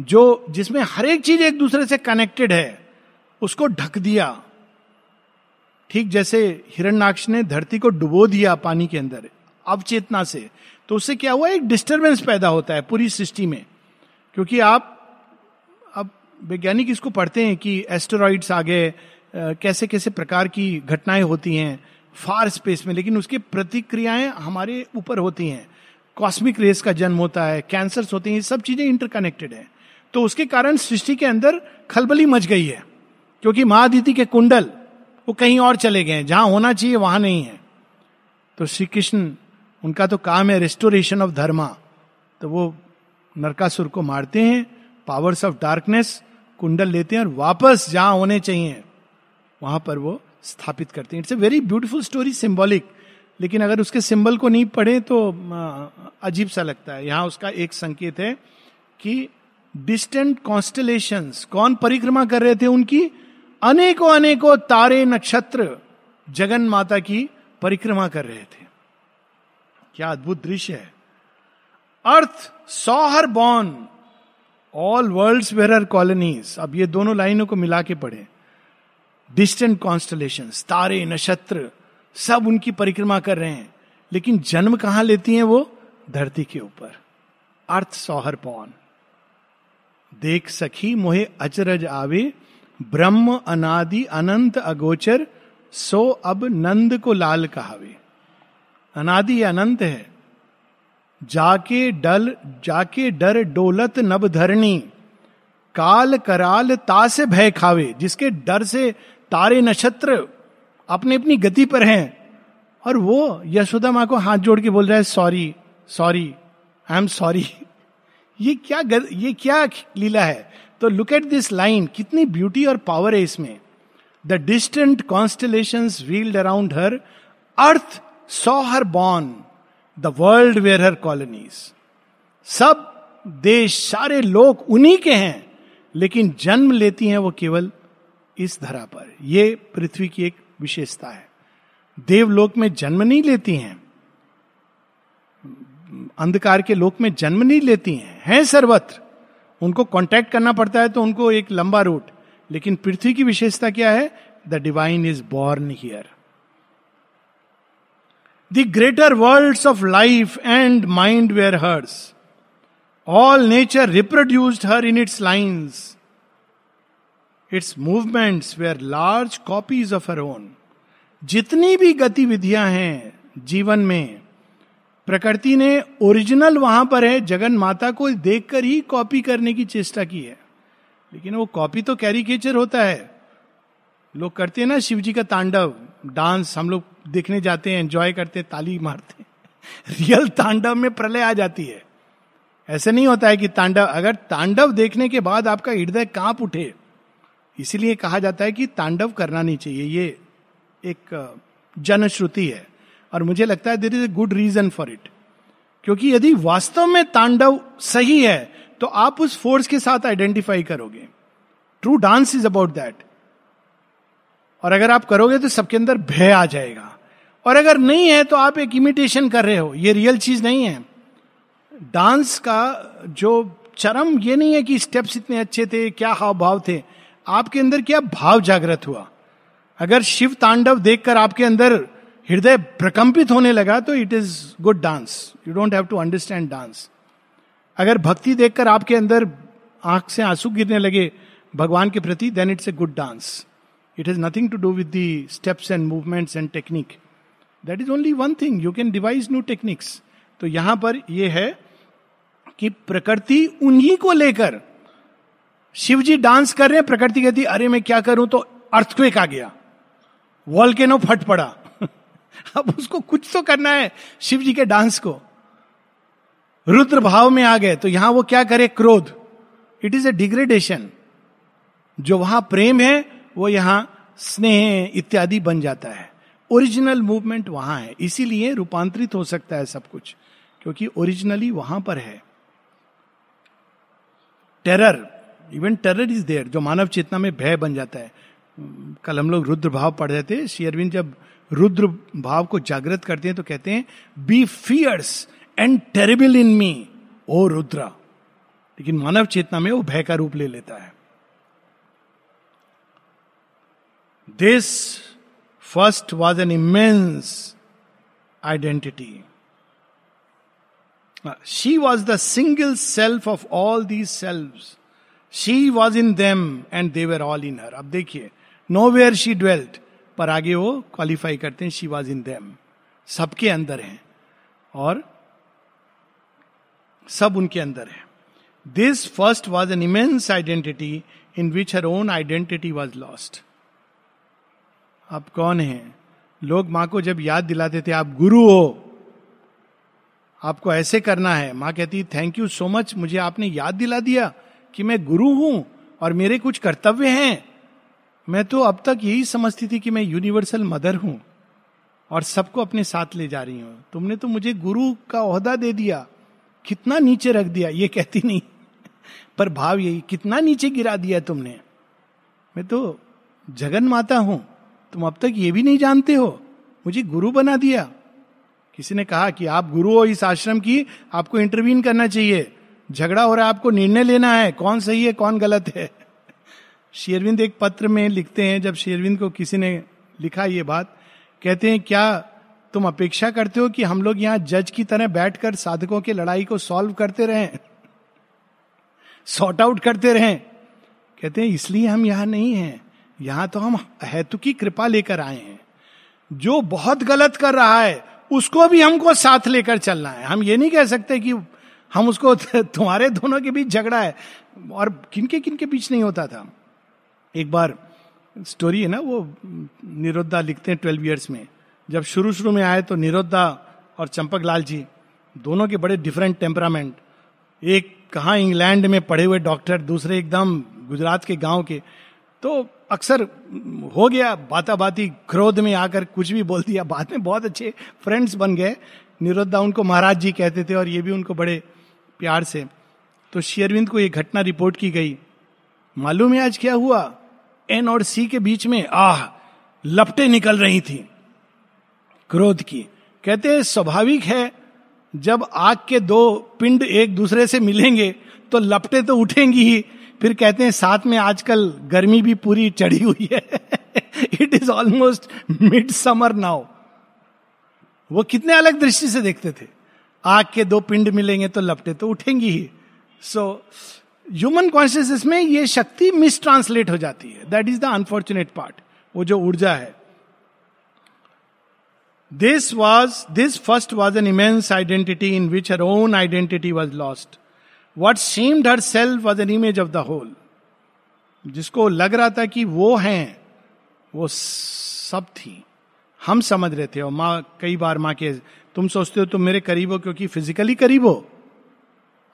जो जिसमें हर एक चीज़ एक दूसरे से कनेक्टेड है, उसको ढक दिया। ठीक जैसे हिरण्याक्ष ने धरती को डुबो दिया पानी के अंदर अवचेतना से। तो उससे क्या हुआ? एक डिस्टर्बेंस पैदा होता है पूरी सृष्टि में। क्योंकि आप अब वैज्ञानिक इसको पढ़ते हैं कि एस्टेरॉइड्स आ गए कैसे कैसे प्रकार की घटनाएँ होती हैं फार स्पेस में, लेकिन उसकी प्रतिक्रियाएँ हमारे ऊपर होती हैं। कॉस्मिक रेस का जन्म होता है कैंसर्स होते हैं, ये सब चीज़ें इंटरकनेक्टेड है। तो उसके कारण सृष्टि के अंदर खलबली मच गई है। क्योंकि महादिति के कुंडल, वो कहीं और चले गए जहाँ होना चाहिए वहाँ नहीं है। तो श्री कृष्ण उनका तो काम है रेस्टोरेशन ऑफ़ धर्मा तो वो नरकासुर को मारते हैं पावर्स ऑफ़ डार्कनेस कुंडल लेते हैं और वापस जहाँ होने चाहिए, वहाँ पर वो स्थापित करते हैं। It's a very beautiful story symbolic लेकिन अगर उसके सिंबल को नहीं पढ़े तो अजीब सा लगता है। यहाँ उसका एक संकेत है कि डिस्टेंट कॉन्स्टलेशन कौन परिक्रमा कर रहे थे उनकी? अनेकों अनेकों तारे नक्षत्र जगन माता की परिक्रमा कर रहे थे। क्या अद्भुत दृश्य है। Earth saw her born all world were are colonies अब ये दोनों लाइनों को मिला के पढ़े। डिस्टेंट कॉन्स्टलेशन तारे, नक्षत्र, सब उनकी परिक्रमा कर रहे हैं। लेकिन जन्म कहाँ लेती हैं वो? धरती के ऊपर। अर्थ, सौहर पौन देख सखी, मोहे अचरज आवे, ब्रह्म अनादि अनंत अगोचर, सो अब नंद को लाल कहावे। अनादि अनंत है। जाके डल जाके डर डोलत नब धरणी काल कराल ता से भय खावे जिसके डर से तारे नक्षत्र अपने अपनी गति पर हैं। और वो यशोदा माँ को हाथ जोड़ के बोल रहा है sorry sorry I am sorry ये क्या गद, ये क्या लीला है? तो लुक एट दिस लाइन कितनी ब्यूटी और पावर है इसमें। The distant constellation wheeled around her earth saw her born the world were her colonies सब देश, सारे लोग उन्हीं के हैं, लेकिन जन्म लेती हैं वो केवल इस धरा पर। ये पृथ्वी की एक विशेषता है। देवलोक में जन्म नहीं लेती हैं। अंधकार के लोक में जन्म नहीं लेती हैं। हैं सर्वत्र। उनको कांटेक्ट करना पड़ता है तो उनको एक लंबा रूट लेकिन पृथ्वी की विशेषता क्या है? The divine is born here the greater world of life and mind were hers all nature reproduced her in its lines its movements were large copies of her own जितनी भी गतिविधियाँ हैं जीवन में, प्रकृति ने ओरिजिनल वहाँ पर है, जगन माता को देखकर ही कॉपी करने की चेष्टा की है। लेकिन वो कॉपी तो कैरिकेचर होता है। लोग करते हैं ना शिव जी का तांडव डांस हम लोग देखने जाते हैं एंजॉय करते ताली मारते रियल तांडव में प्रलय आ जाती है। ऐसे नहीं होता है कि तांडव, अगर तांडव देखने के बाद आपका हृदय काँप उठे, इसीलिए कहा जाता है कि तांडव करना नहीं चाहिए। ये एक जनश्रुति है, और मुझे लगता है there is a good reason for it क्योंकि यदि वास्तव में तांडव सही है तो आप उस फोर्स के साथ आइडेंटिफाई करोगे। True dance is about that और अगर आप करोगे तो सबके अंदर भय आ जाएगा। और अगर नहीं है तो आप एक इमिटेशन कर रहे हो। ये रियल चीज़ नहीं है। डांस का जो चरम ये नहीं है कि स्टेप्स इतने अच्छे थे, क्या हाव भाव थे। आपके अंदर क्या भाव जागृत हुआ? अगर शिव तांडव देखकर आपके अंदर हृदय प्रकंपित होने लगा तो it is good dance you don't have to understand dance अगर भक्ति देखकर आपके अंदर आँख से आँसू गिरने लगे भगवान के प्रति then it's a good dance it has nothing to do with the steps and movements and technique that is only one thing you can devise new techniques तो यहाँ पर यह है कि प्रकृति उन्हीं को लेकर शिव जी डांस कर रहे हैं। प्रकृति कहती, अरे, मैं क्या करूँ? तो अर्थक्वेक आ गया। वॉल्केनो फट पड़ा। अब उसको कुछ तो करना है शिव जी के डांस को। रुद्र भाव में आ गए। तो यहाँ वो क्या करे? क्रोध। इट इज़ ए डिग्रेडेशन जो वहाँ प्रेम है, वो यहाँ स्नेह इत्यादि बन जाता है। ओरिजिनल मूवमेंट वहाँ है, इसीलिए रूपांतरित हो सकता है सब कुछ, क्योंकि ओरिजिनली वहाँ पर है। Terror even terror is there जो मानव चेतना में भय बन जाता है। कल हम लोग रुद्र भाव पढ़ रहे थे, शेयरविंद जब रुद्र भाव को जागृत करते हैं तो कहते हैं be fierce and terrible in me O Rudra. लेकिन मानव चेतना में वो भय का रूप ले लेता है। This first was an immense identity she was the single self of all these self she was in them and they were all in her अब देखिए नो वेयर शी ड्वेल्ट पर आगे वो क्वालिफाई करते हैं शी वॉज़ इन देम सबके अंदर है और सब उनके अंदर है। This first was an immense identity in which her own identity was lost आप कौन हैं? लोग माँ को जब याद दिलाते थे, आप गुरु हो। आपको ऐसे करना है। माँ कहती थैंक यू सो मच मुझे आपने याद दिला दिया कि मैं गुरु हूँ और मेरे कुछ कर्तव्य हैं। मैं तो अब तक यही समझती थी कि मैं यूनिवर्सल मदर हूँ और सबको अपने साथ ले जा रही हूँ। तुमने तो मुझे गुरु का ओहदा दे दिया। कितना नीचे रख दिया, ये कहती नहीं। पर भाव यही, कितना नीचे गिरा दिया तुमने। मैं तो जगन माता हूँ। तुम अब तक ये भी नहीं जानते हो। मुझे गुरु बना दिया। किसी ने कहा कि आप गुरु हो इस आश्रम की, आपको इंटरवीन करना चाहिए। झगड़ा हो रहा है, आपको निर्णय लेना है। कौन सही है, कौन गलत है? शेरविंद एक पत्र में लिखते हैं, जब शेरविंद को किसी ने लिखा ये बात, कहते हैं, क्या तुम अपेक्षा करते हो कि हम लोग यहाँ जज की तरह बैठकर साधकों की लड़ाई को सॉल्व करते रहें? सॉर्ट आउट करते रहें? कहते हैं, इसलिए हम यहाँ नहीं हैं। यहाँ तो हम हेतु की कृपा लेकर आए हैं। जो बहुत गलत कर रहा है, उसको भी हमको साथ लेकर चलना है। हम ये नहीं कह सकते कि हम उसको तुम्हारे दोनों के बीच झगड़ा है, और किनके किनके बीच नहीं होता था। एक बार स्टोरी है ना, वो निरुद्धा लिखते हैं ट्वेल्व ईयर्स में। जब शुरू शुरू में आए तो निरुद्धा और चंपक लाल जी, दोनों के बड़े डिफरेंट टेम्परामेंट एक कहाँ इंग्लैंड में पढ़े हुए डॉक्टर दूसरे एकदम गुजरात के गाँव के। तो अक्सर हो गया बाता बाती क्रोध में आकर कुछ भी बोल दिया। बाद में बहुत अच्छे फ्रेंड्स बन गए। निरुद्धा उनको महाराज जी कहते थे और ये भी उनको बड़े प्यार से। तो शेयरविंद को ये घटना रिपोर्ट की गई। मालूम है आज क्या हुआ? एन और सी के बीच में, आह, लपटे निकल रही थी। क्रोध की। कहते स्वाभाविक है, जब आग के दो पिंड एक दूसरे से मिलेंगे तो लपटे तो उठेंगी ही। फिर कहते हैं, साथ में आजकल गर्मी भी पूरी चढ़ी हुई है। It is almost mid summer now वो कितने अलग दृष्टि से देखते थे। आग के दो पिंड मिलेंगे तो लपटे तो उठेंगी ही। सो ह्यूमन कॉन्शियसनेस में ये शक्ति मिस ट्रांसलेट हो जाती है। That is the unfortunate part वो जो ऊर्जा है। This was this first was an immense identity in which her own identity was lost what seemed her self was an image of the whole जिसको लग रहा था कि वो हैं, वो सब थी। हम समझ रहे थे, और माँ, कई बार माँ के, तुम सोचते हो तुम मेरे करीब हो क्योंकि फिजिकली करीब हो।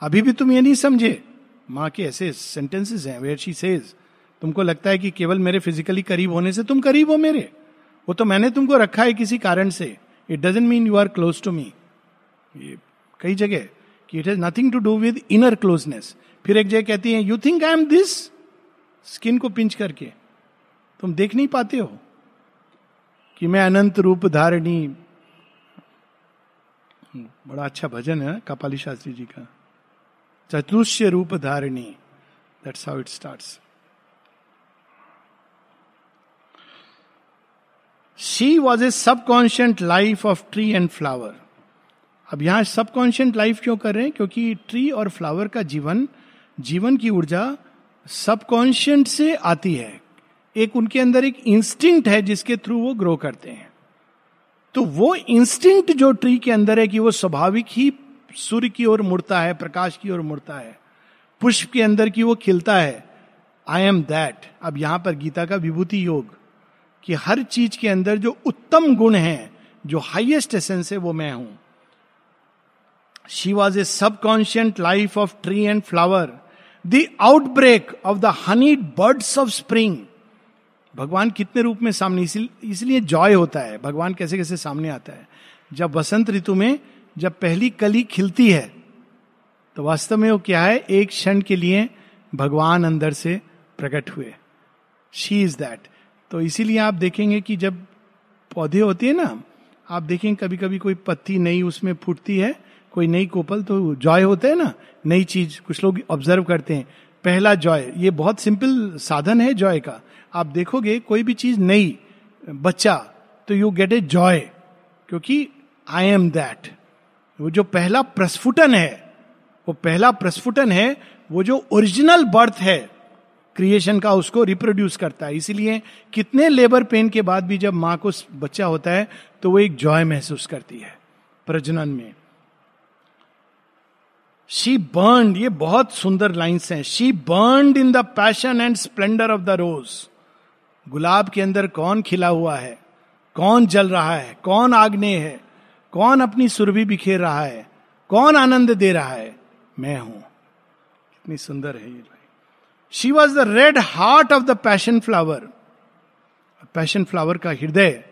अभी भी तुम ये नहीं समझे। माँ के ऐसे सेंटेंसेस हैं वेयर शी सेज तुमको लगता है कि केवल मेरे फिजिकली करीब होने से तुम करीब हो मेरे? वो तो मैंने तुमको रखा है किसी कारण से। It doesn't mean you are close to me ये कई जगह कि it has nothing to do with inner closeness फिर एक जगह कहती है you think I am this skin को पिंच करके। तुम देख नहीं पाते हो कि मैं अनंत रूप धारणी। बड़ा अच्छा भजन है कपाली शास्त्री जी का। चतुष्य रूप धारिणी। That's how it starts she was a subconscient life of tree and flower अब यहाँ सबकॉन्शियंट लाइफ क्यों कर रहे हैं? क्योंकि ट्री और फ्लावर का जीवन जीवन की ऊर्जा सबकॉन्शियंट से आती है। एक उनके अंदर एक इंस्टिंक्ट है जिसके थ्रू वो ग्रो करते हैं। तो वो इंस्टिंक्ट जो ट्री के अंदर है कि वो स्वाभाविक ही सूर्य की ओर मुड़ता है, प्रकाश की ओर मुड़ता है। पुष्प के अंदर की वो खिलता है। आई एम दैट अब यहाँ पर गीता का विभूति योग कि हर चीज़ के अंदर जो उत्तम गुण है, जो हाइएस्ट एसेंस है, वो मैं हूँ। She was a subconscient life of tree and flower the outbreak of the honey birds of spring भगवान कितने रूप में सामने इसलिए जॉय होता है। भगवान कैसे कैसे सामने आता है? जब वसंत ऋतु में, जब पहली कली खिलती है तो वास्तव में वो क्या है? एक क्षण के लिए भगवान अंदर से प्रकट हुए। शी इज़ दैट तो इसीलिए आप देखेंगे कि जब पौधे होते हैं ना, आप देखेंगे कभी कभी कोई पत्ती नई उसमें फूटती है कोई नई कोपल तो जॉय होता है ना, नई चीज़ कुछ लोग ऑब्ज़र्व करते हैं। पहला जॉय, ये बहुत सिंपल साधन है जॉय का। आप देखोगे कोई भी चीज़ नई, बच्चा तो यू गेट ए जॉय क्योंकि आई एम दैट वो जो पहला प्रस्फुटन है, वो पहला प्रस्फुटन है, वो जो ओरिजिनल बर्थ है क्रिएशन का उसको रिप्रोड्यूस करता है। इसीलिए कितने लेबर पेन के बाद भी जब माँ को बच्चा होता है तो वो एक जॉय महसूस करती है, प्रजनन में। शी बर्न ये बहुत सुंदर लाइन्स हैं। She burn in the passion and splendour of the rose गुलाब के अंदर कौन खिला हुआ है? कौन जल रहा है? कौन आग्ने है? कौन अपनी सुरभि बिखेर रहा है? कौन आनंद दे रहा है? मैं हूँ। कितनी सुंदर है ये she was the red heart of the passion flower passion flower का हृदय।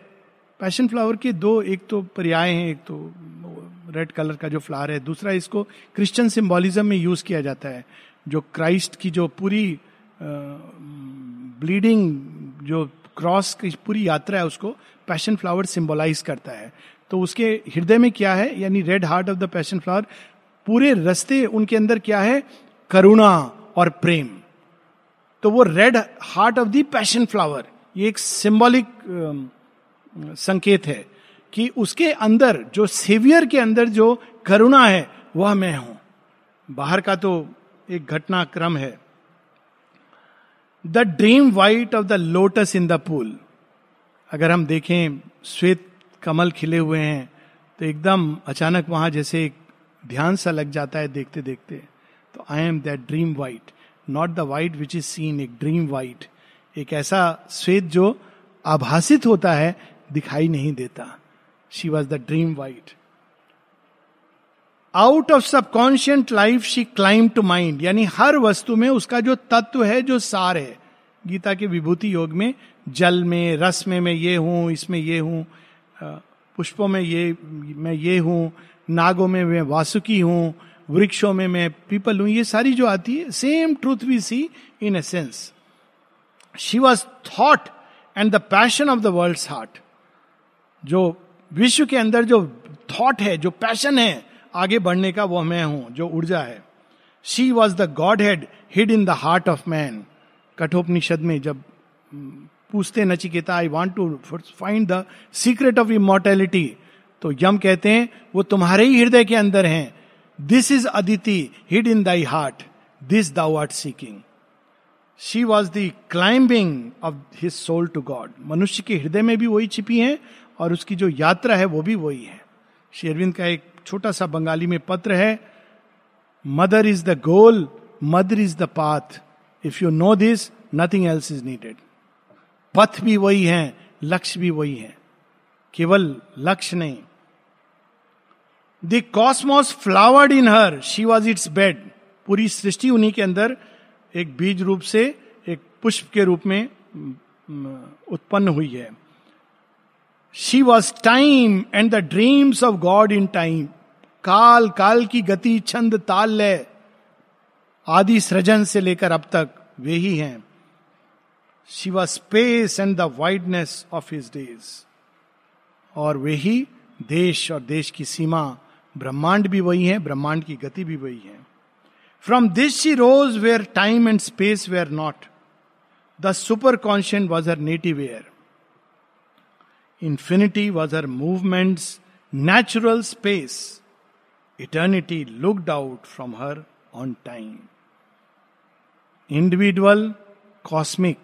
पैशन फ्लावर के दो, एक तो पर्याय हैं, एक तो रेड कलर का जो फ्लावर है। दूसरा, इसको क्रिश्चियन सिंबोलिज्म में यूज़ किया जाता है, जो क्राइस्ट की जो पूरी ब्लीडिंग, जो क्रॉस की पूरी यात्रा है, उसको पैशन फ्लावर सिंबोलाइज करता है। तो उसके हृदय में क्या है, यानी red heart of the passion flower, पूरे रस्ते उनके अंदर क्या है, करुणा और प्रेम। तो वो red heart of the passion flower, ये एक सिंबॉलिक संकेत है। कि उसके अंदर, जो सेवियर के अंदर जो करुणा है, वह मैं हूँ। बाहर का तो एक घटनाक्रम है। The dream white of the lotus in the pool अगर हम देखें, श्वेत कमल खिले हुए हैं तो एकदम अचानक वहाँ जैसे एक ध्यान सा लग जाता है देखते देखते तो I am that dream white not the white which is seen एक ड्रीम वाइट एक ऐसा श्वेत जो आभासित होता है, दिखाई नहीं देता। She was the dream white out of subconscient life she climb to mind यानी हर वस्तु में उसका जो तत्व है, जो सार है। गीता के विभूति योग में, जल में, रस में, मैं ये हूँ, इसमें ये हूँ पुष्पों में ये, मैं ये हूँ, नागों में मैं वासुकी हूँ, वृक्षों में मैं पीपल हूँ, ये सारी जो आती है same truth we see in sense she was thought and the passion of the world heart जो विश्व के अंदर जो थॉट है, जो पैशन है, आगे बढ़ने का वो मैं हूँ, जो ऊर्जा है। She was the godhead hid in the heart of man Kathopanishad में जब पूछते Nachiketa I want to find the secret of immortality तो यम कहते हैं, वो तुम्हारे ही हृदय के अंदर हैं। This is Aditi hid in thy heart this thou art seeking she was the climbing of his soul to God मनुष्य के हृदय में भी वही छिपी है और उसकी जो यात्रा है वो भी वही है। शेरविंद का एक छोटा सा बंगाली में पत्र है, mother is the goal, mother is the path. If you know this, nothing else is needed. पथ भी वही है, लक्ष्य भी वही है, केवल लक्ष्य नहीं। The cosmos flowered in her, she was its bed. पूरी सृष्टि उन्हीं के अंदर एक बीज रूप से, एक पुष्प के रूप में उत्पन्न हुई है। She was time and the dreams of God in time काल काल की गति छंद ताल लय आदि सृजन से लेकर अब तक वे ही हैं। She was space and the wideness of his days और वे ही देश और देश की सीमा। ब्रह्मांड भी वही है, ब्रह्मांड की गति भी वही है। From this she rose where time and space were not the super conscient was her native air Infinity was her movement's natural space. Eternity looked out from her on time. Individual cosmic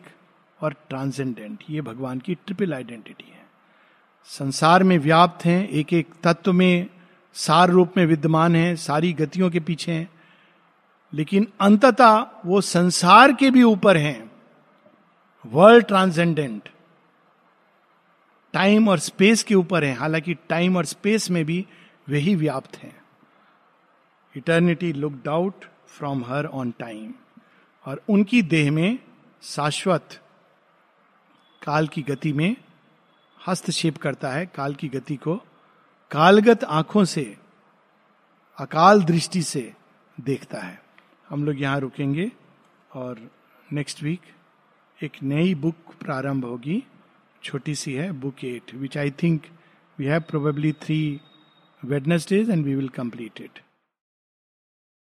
और transcendent ये भगवान की triple identity है संसार में व्याप्त हैं एक एक तत्व में सार रूप में विद्यमान है, सारी गतियों के पीछे हैं लेकिन अंततः वो संसार के भी ऊपर हैं वर्ल्ड ट्रांसेंडेंट टाइम और स्पेस के ऊपर है, हालाँकि टाइम और स्पेस में भी वही व्याप्त है। Eternity looked out from her on time, और उनकी देह में शाश्वत काल की गति में हस्तक्षेप करता है। काल की गति को कालगत आँखों से, अकाल दृष्टि से देखता है। हम लोग यहाँ रुकेंगे, और नेक्स्ट वीक एक नई बुक प्रारंभ होगी। छोटी सी है book at which I think we have probably three Wednesdays and we will complete it